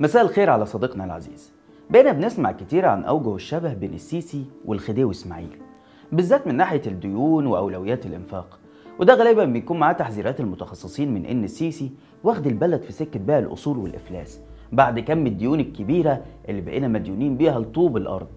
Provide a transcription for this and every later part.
مساء الخير على صديقنا العزيز. بقينا بنسمع كتير عن أوجه الشبه بين السيسي والخديوي إسماعيل بالذات من ناحية الديون وأولويات الإنفاق وده غالبا بيكون معاه تحذيرات المتخصصين من إن السيسي واخد البلد في سكة بيع الأصول والإفلاس بعد كم الديون الكبيرة اللي بقينا مديونين بيها لطوب الأرض.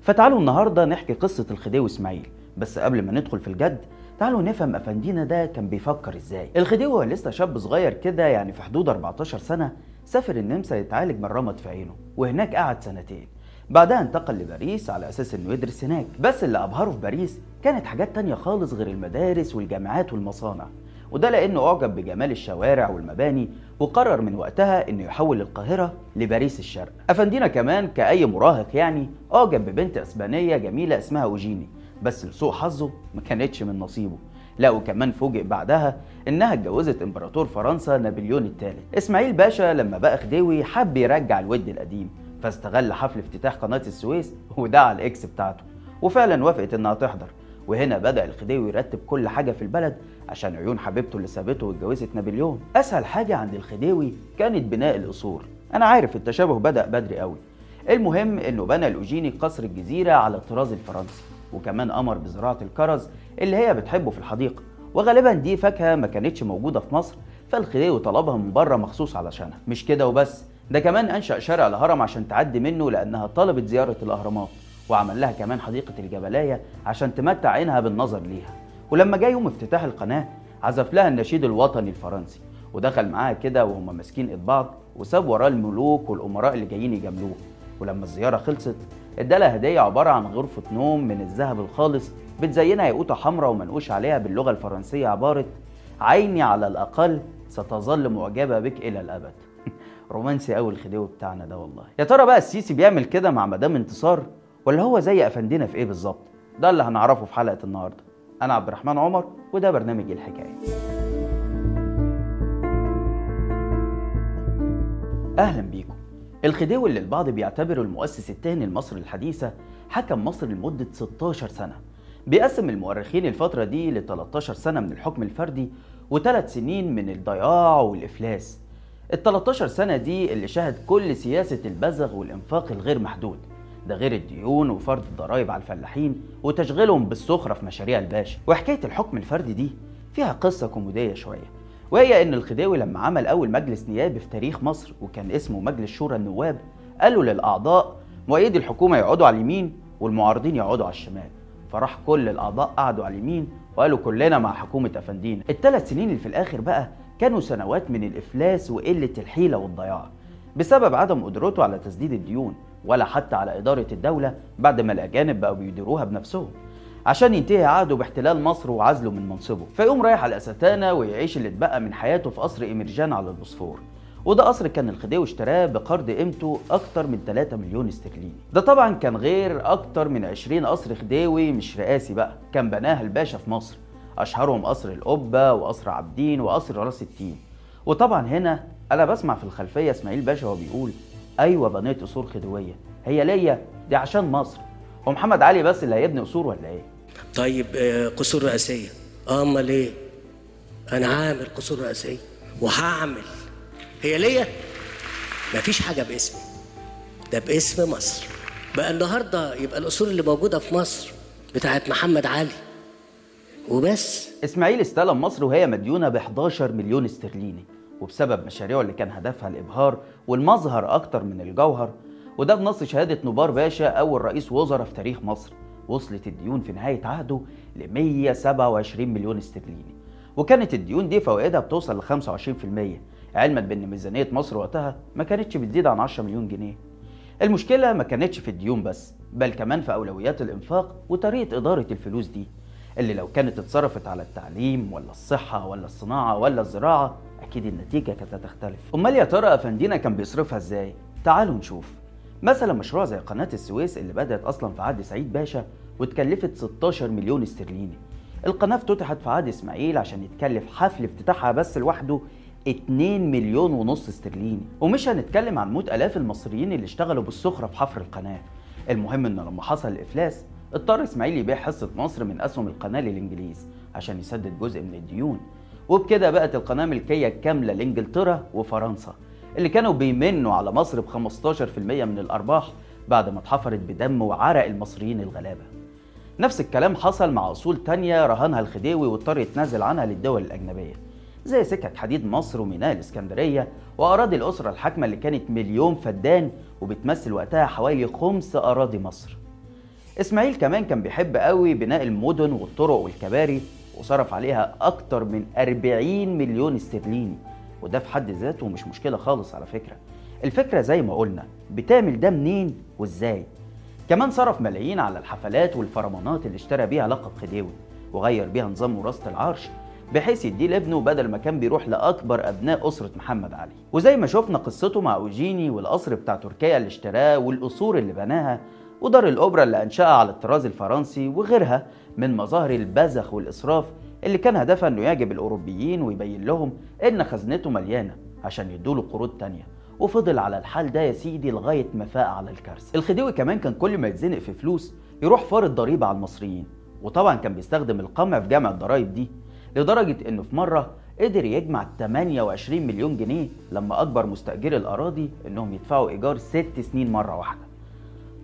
فتعالوا النهاردة نحكي قصة الخديوي إسماعيل بس قبل ما ندخل في الجد تعالوا نفهم أفندينا ده كان بيفكر إزاي. الخديوي هو لسه شاب صغير كده يعني في حدود 14 سنة سافر النمسا يتعالج من رمد في عينه وهناك قعد سنتين. بعدها انتقل لباريس على أساس إنه يدرس هناك. بس اللي أبهره في باريس كانت حاجات تانية خالص غير المدارس والجامعات والمصانع. وده لأنه أعجب بجمال الشوارع والمباني وقرر من وقتها إنه يحول القاهرة لباريس الشرق. أفندينا كمان كأي مراهق يعني أعجب ببنت إسبانية جميلة اسمها أوجيني. بس لسوء حظه ما كانتش من نصيبه. لا وكمان فوجئ بعدها إنها اتجوزت إمبراطور فرنسا نابليون الثالث. إسماعيل باشا لما بقى خديوي حب يرجع الود القديم فاستغل حفل افتتاح قناة السويس ودعا الاكس بتاعته وفعلا وافقت إنها تحضر. وهنا بدأ الخديوي يرتب كل حاجة في البلد عشان عيون حبيبته اللي سابته واتجوزت نابليون. أسهل حاجة عند الخديوي كانت بناء القصور. أنا عارف التشابه بدأ بدري قوي. المهم إنه بنى الأوجيني قصر الجزيرة على الطراز الفرنسي. وكمان أمر بزراعة الكرز اللي هي بتحبه في الحديقة. وغالبا دي فاكهة ما كانتش موجودة في مصر فالخديوي طلبها من بره مخصوص علشانها. مش كده وبس ده كمان أنشأ شارع الهرم عشان تعدي منه لأنها طلبت زيارة الأهرامات وعمل لها كمان حديقة الجبلايه عشان تمتع عينها بالنظر ليها. ولما جه يوم افتتاح القناة عزف لها النشيد الوطني الفرنسي ودخل معاها كده وهم ماسكين ايد بعض وساب وراه الملوك والأمراء اللي جايين يجاملوه. ولما الزيارة خلصت ادالها هدية عبارة عن غرفة نوم من الذهب الخالص بتزينها ياقوتة حمراء ومنقوش عليها باللغة الفرنسية عبارة عيني على الأقل ستظل معجبة بك إلى الأبد. رومانسي قوي الخديوي بتاعنا ده والله. يا ترى بقى السيسي بيعمل كده مع مدام انتصار ولا هو زي افندنا في إيه بالظبط؟ ده اللي هنعرفه في حلقة النهارده. أنا عبد الرحمن عمر وده برنامج الحكاية. أهلا بيكم. الخديوي اللي البعض بيعتبره المؤسس الثاني لمصر الحديثة حكم مصر لمدة 16 سنة. بيقسم المؤرخين الفترة دي ل 13 سنة من الحكم الفردي وثلاث سنين من الضياع والإفلاس. ال 13 سنة دي اللي شهد كل سياسة البذخ والإنفاق الغير محدود. ده غير الديون وفرض الضرائب على الفلاحين وتشغيلهم بالسخرة في مشاريع الباشا. وحكاية الحكم الفردي دي فيها قصة كوميدية شوية. وهي إن الخديوي لما عمل أول مجلس نيابي في تاريخ مصر وكان اسمه مجلس شورى النواب قالوا للأعضاء مؤيدي الحكومة يقعدوا على اليمين والمعارضين يقعدوا على الشمال. فراح كل الأعضاء قعدوا على اليمين وقالوا كلنا مع حكومة افندينا الثلاث سنين اللي في الآخر بقى كانوا سنوات من الإفلاس وقلة الحيلة والضياع بسبب عدم قدرته على تسديد الديون ولا حتى على إدارة الدولة بعد ما الأجانب بقوا بيديروها بنفسهم. عشان ينتهي عقده باحتلال مصر وعزله من منصبه. فيقوم رايح على الأستانة ويعيش اللي اتبقى من حياته في قصر إمرجان على البوسفور. وده قصر كان الخديوي اشتراه بقرض قيمته أكتر من 3 مليون استرليني. ده طبعا كان غير أكتر من 20 قصر خديوي مش رئاسي بقى. كان بناها الباشا في مصر. أشهرهم قصر القبة وقصر عابدين وقصر راس التين. وطبعا هنا أنا بسمع في الخلفية إسماعيل باشا وهو بيقول أيوة بنيت قصور خديوية. هي ليا دي عشان مصر. هو محمد علي بس اللي هيبني قصور ولا إيه؟ طيب آه، قصور رئاسية آه أمال إيه؟ أنا عامل قصور رئاسية وهعمل. هي ليا؟ مفيش حاجة باسمي. ده باسم مصر. بقى النهاردة يبقى القصور اللي موجودة في مصر بتاعت محمد علي. وبس. إسماعيل استلم مصر وهي مديونة ب 11 مليون استرليني. وبسبب مشاريعه اللي كان هدفها الإبهار والمظهر أكتر من الجوهر وده بنص شهادة نوبار باشا أول رئيس وزراء في تاريخ مصر. وصلت الديون في نهاية عهده ل 127 مليون استرليني. وكانت الديون دي فوائدها بتوصل ل 25% علما بأن ميزانية مصر وقتها ما كانتش بتزيد عن 10 مليون جنيه. المشكلة ما كانتش في الديون بس بل كمان في أولويات الإنفاق وطريقة إدارة الفلوس دي. اللي لو كانت اتصرفت على التعليم ولا الصحة ولا الصناعة ولا الزراعة أكيد النتيجة كانت هتختلف. أمال يا ترى أفندينا كان بيصرفها إزاي؟ تعالوا نشوف. مثلا مشروع زي قناة السويس اللي بدأت أصلا في عهد سعيد باشا واتكلفت 16 مليون استرليني. القناة افتتحت في عهد إسماعيل عشان يتكلف حفل افتتاحها بس لوحده 2 مليون ونص استرليني. ومش هنتكلم عن موت آلاف المصريين اللي اشتغلوا بالسخرة في حفر القناة. المهم إن لما حصل الإفلاس اضطر إسماعيل يبيع حصة مصر من أسهم القناة للإنجليز عشان يسدد جزء من الديون. وبكده بقت القناة ملكية كاملة لإنجلترا وفرنسا. اللي كانوا بيمنوا على مصر ب 15% من الأرباح بعد ما اتحفرت بدم وعرق المصريين الغلابة. نفس الكلام حصل مع أصول تانية رهنها الخديوي واضطر يتنازل عنها للدول الأجنبية زي سكك حديد مصر وميناء الإسكندرية وأراضي الأسرة الحاكمة اللي كانت مليون فدان وبتمثل وقتها حوالي خمس أراضي مصر. إسماعيل كمان كان بيحب قوي بناء المدن والطرق والكباري وصرف عليها أكتر من 40 مليون استرليني. وده في حد ذاته مش مشكلة خالص على فكرة. الفكرة زي ما قلنا بتعمل ده منين وإزاي؟ كمان صرف ملايين على الحفلات والفرمانات اللي اشترى بيها لقب خديوي وغير بيها نظام وراثة العرش بحيث يديه لابنه بدل ما كان بيروح لأكبر أبناء أسرة محمد علي. وزي ما شفنا قصته مع أوجيني والقصر بتاع تركيا اللي اشتراه والقصور اللي بناها ودار الأوبرا اللي أنشأها على الطراز الفرنسي وغيرها من مظاهر البذخ والإسراف اللي كان هدفها إنه يعجب الأوروبيين ويبين لهم إن خزنته مليانة عشان يدوله قروض تانية. وفضل على الحال ده يا سيدي لغاية ما فاق على الكارثة. الخديوي كمان كان كل ما يتزنق في فلوس يروح فارض ضريبة على المصريين. وطبعا كان بيستخدم القمع في جمع الضرايب دي لدرجة إنه في مرة قدر يجمع 28 مليون جنيه لما أجبر مستأجري الأراضي إنهم يدفعوا إيجار ست سنين مرة واحدة.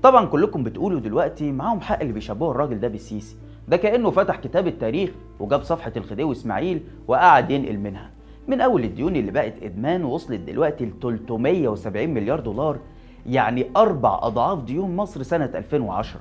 طبعا كلكم بتقولوا دلوقتي معاهم حق اللي بيشبهوا الراجل ده بالسيسي. ده كأنه فتح كتاب التاريخ وجاب صفحة الخديوي إسماعيل وقعد ينقل منها. من أول الديون اللي بقت إدمان وصلت دلوقتي ل 370 مليار دولار يعني أربع أضعاف ديون مصر سنة 2010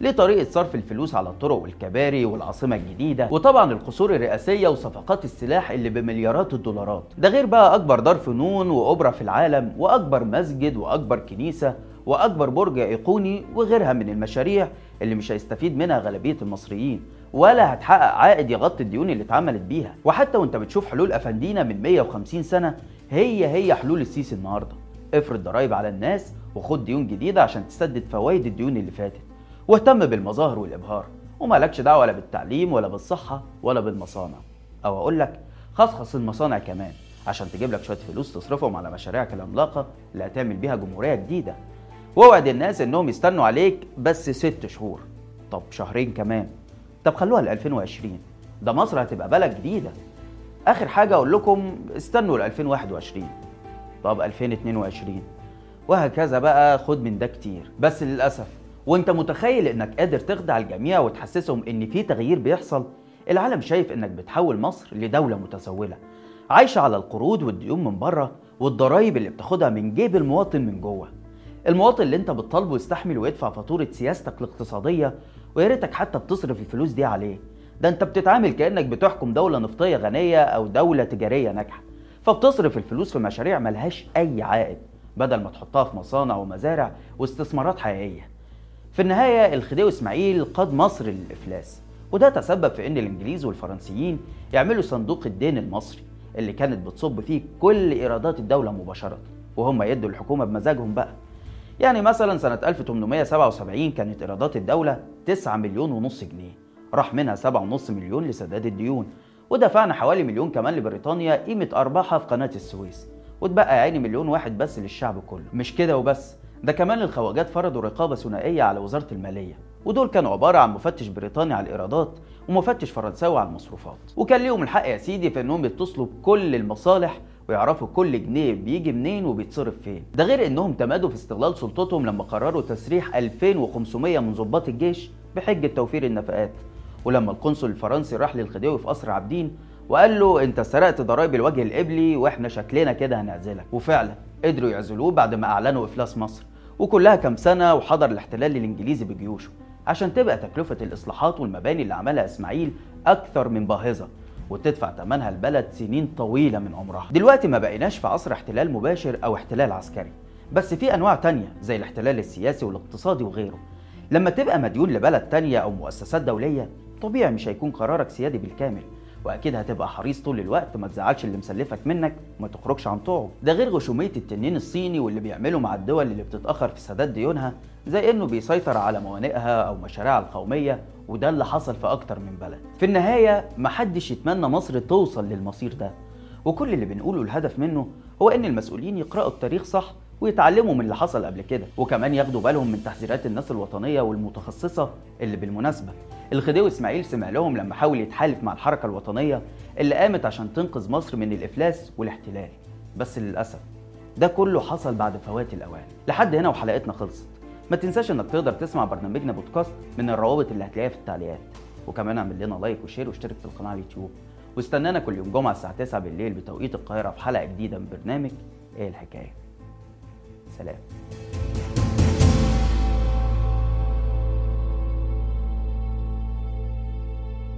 لطريقة صرف الفلوس على الطرق والكباري والعاصمة الجديدة وطبعا القصور الرئاسية وصفقات السلاح اللي بمليارات الدولارات. ده غير بقى أكبر دار فنون وأوبرا في العالم وأكبر مسجد وأكبر كنيسة وأكبر برج أيقوني وغيرها من المشاريع اللي مش هيستفيد منها غالبية المصريين ولا هتحقق عائد يغطي الديون اللي اتعملت بيها. وحتى وأنت بتشوف حلول أفندينا من 150 سنة هي هي حلول السيسي النهاردة. افرض ضرايب على الناس وخد ديون جديدة عشان تسدد فوائد الديون اللي فاتت. واهتم بالمظاهر والإبهار. ومالكش دعوة ولا بالتعليم ولا بالصحة ولا بالمصانع. أو أقول لك خصخص المصانع كمان. عشان تجيب لك شوية فلوس تصرفهم على مشاريعك العملاقة اللي هتعمل بيها جمهورية جديدة. واوعد الناس إنهم يستنوا عليك بس ست شهور. طب شهرين كمان. طب خلوها ل 2020 ده مصر هتبقى بلد جديدة. آخر حاجة أقول لكم استنوا ل 2021 طب 2022 وهكذا بقى خد من ده كتير. بس للأسف وأنت متخيل إنك قادر تخدع الجميع وتحسسهم إن في تغيير بيحصل؟ العالم شايف إنك بتحول مصر لدولة متسولة. عايشة على القروض والديون من بره والضرايب اللي بتاخدها من جيب المواطن من جوه. المواطن اللي انت بتطالبه يستحمل ويدفع فاتورة سياستك الاقتصادية ويا ريتك حتى بتصرف الفلوس دي عليه. ده انت بتتعامل كأنك بتحكم دولة نفطية غنية أو دولة تجارية ناجحة. فبتصرف الفلوس في مشاريع ملهاش أي عائد بدل ما تحطها في مصانع ومزارع واستثمارات حقيقية. في النهاية الخديوي إسماعيل قاد مصر للإفلاس وده تسبب في إن الإنجليز والفرنسيين يعملوا صندوق الدين المصري اللي كانت بتصب فيه كل إيرادات الدولة مباشرة وهم يدوا الحكومة بمزاجهم بقى. يعني مثلا سنة 1877 كانت إيرادات الدولة 9 مليون ونص جنيه. راح منها 7.5 مليون لسداد الديون. ودفعنا حوالي مليون كمان لبريطانيا قيمة أرباحها في قناة السويس. واتبقى يعني مليون واحد بس للشعب كله. مش كده وبس ده كمان الخواجات فرضوا رقابة ثنائية على وزارة المالية. ودول كانوا عبارة عن مفتش بريطاني على الإيرادات ومفتش فرنساوي على المصروفات. وكان ليهم الحق يا سيدي في إنهم يتصلوا بكل المصالح ويعرفوا كل جنيه بيجي منين وبيتصرف فين. ده غير إنهم تمادوا في استغلال سلطتهم لما قرروا تسريح 2500 من ضباط الجيش بحجه توفير النفقات. ولما القنصل الفرنسي راح للخديوي في قصر عابدين وقال له أنت سرقت ضرائب الوجه القبلي وإحنا شكلنا كده هنعزلك. وفعلا قدروا يعزلوه بعد ما أعلنوا إفلاس مصر. وكلها كام سنة وحضر الاحتلال الإنجليزي بجيوشه. عشان تبقى تكلفة الإصلاحات والمباني اللي عملها إسماعيل أكثر من باهظة. وتدفع ثمنها البلد سنين طويلة من عمرها. دلوقتي ما بقيناش في عصر احتلال مباشر أو احتلال عسكري بس في أنواع تانية زي الاحتلال السياسي والاقتصادي وغيره. لما تبقى مديون لبلد تانية أو مؤسسات دولية طبيعي مش هيكون قرارك سيادي بالكامل. وأكيد هتبقى حريص طول الوقت ما تزعلش اللي مسلفك منك وما تخرجش عن طوعه. ده غير غشومية التنين الصيني واللي بيعمله مع الدول اللي بتتأخر في سداد ديونها زي إنه بيسيطر على موانئها أو مشاريعها القومية وده اللي حصل في أكتر من بلد. في النهاية محدش يتمنى مصر توصل للمصير ده. وكل اللي بنقوله الهدف منه هو إن المسؤولين يقرأوا التاريخ صح ويتعلموا من اللي حصل قبل كده وكمان ياخدوا بالهم من تحذيرات الناس الوطنية والمتخصصة اللي بالمناسبة. الخديوي إسماعيل سمع لهم لما حاول يتحالف مع الحركة الوطنية اللي قامت عشان تنقذ مصر من الإفلاس والاحتلال. بس للأسف ده كله حصل بعد فوات الأوان. لحد هنا وحلقتنا خلصت. ما تنساش إنك تقدر تسمع برنامجنا بودكاست من الروابط اللي هتلاقيها في التعليقات. وكمان اعمل لنا like و share واشترك في القناة على اليوتيوب. واستنانا كل يوم جمعة الساعة 9 بالليل بتوقيت القاهرة في حلقة جديدة من برنامج إيه الحكاية. سلام.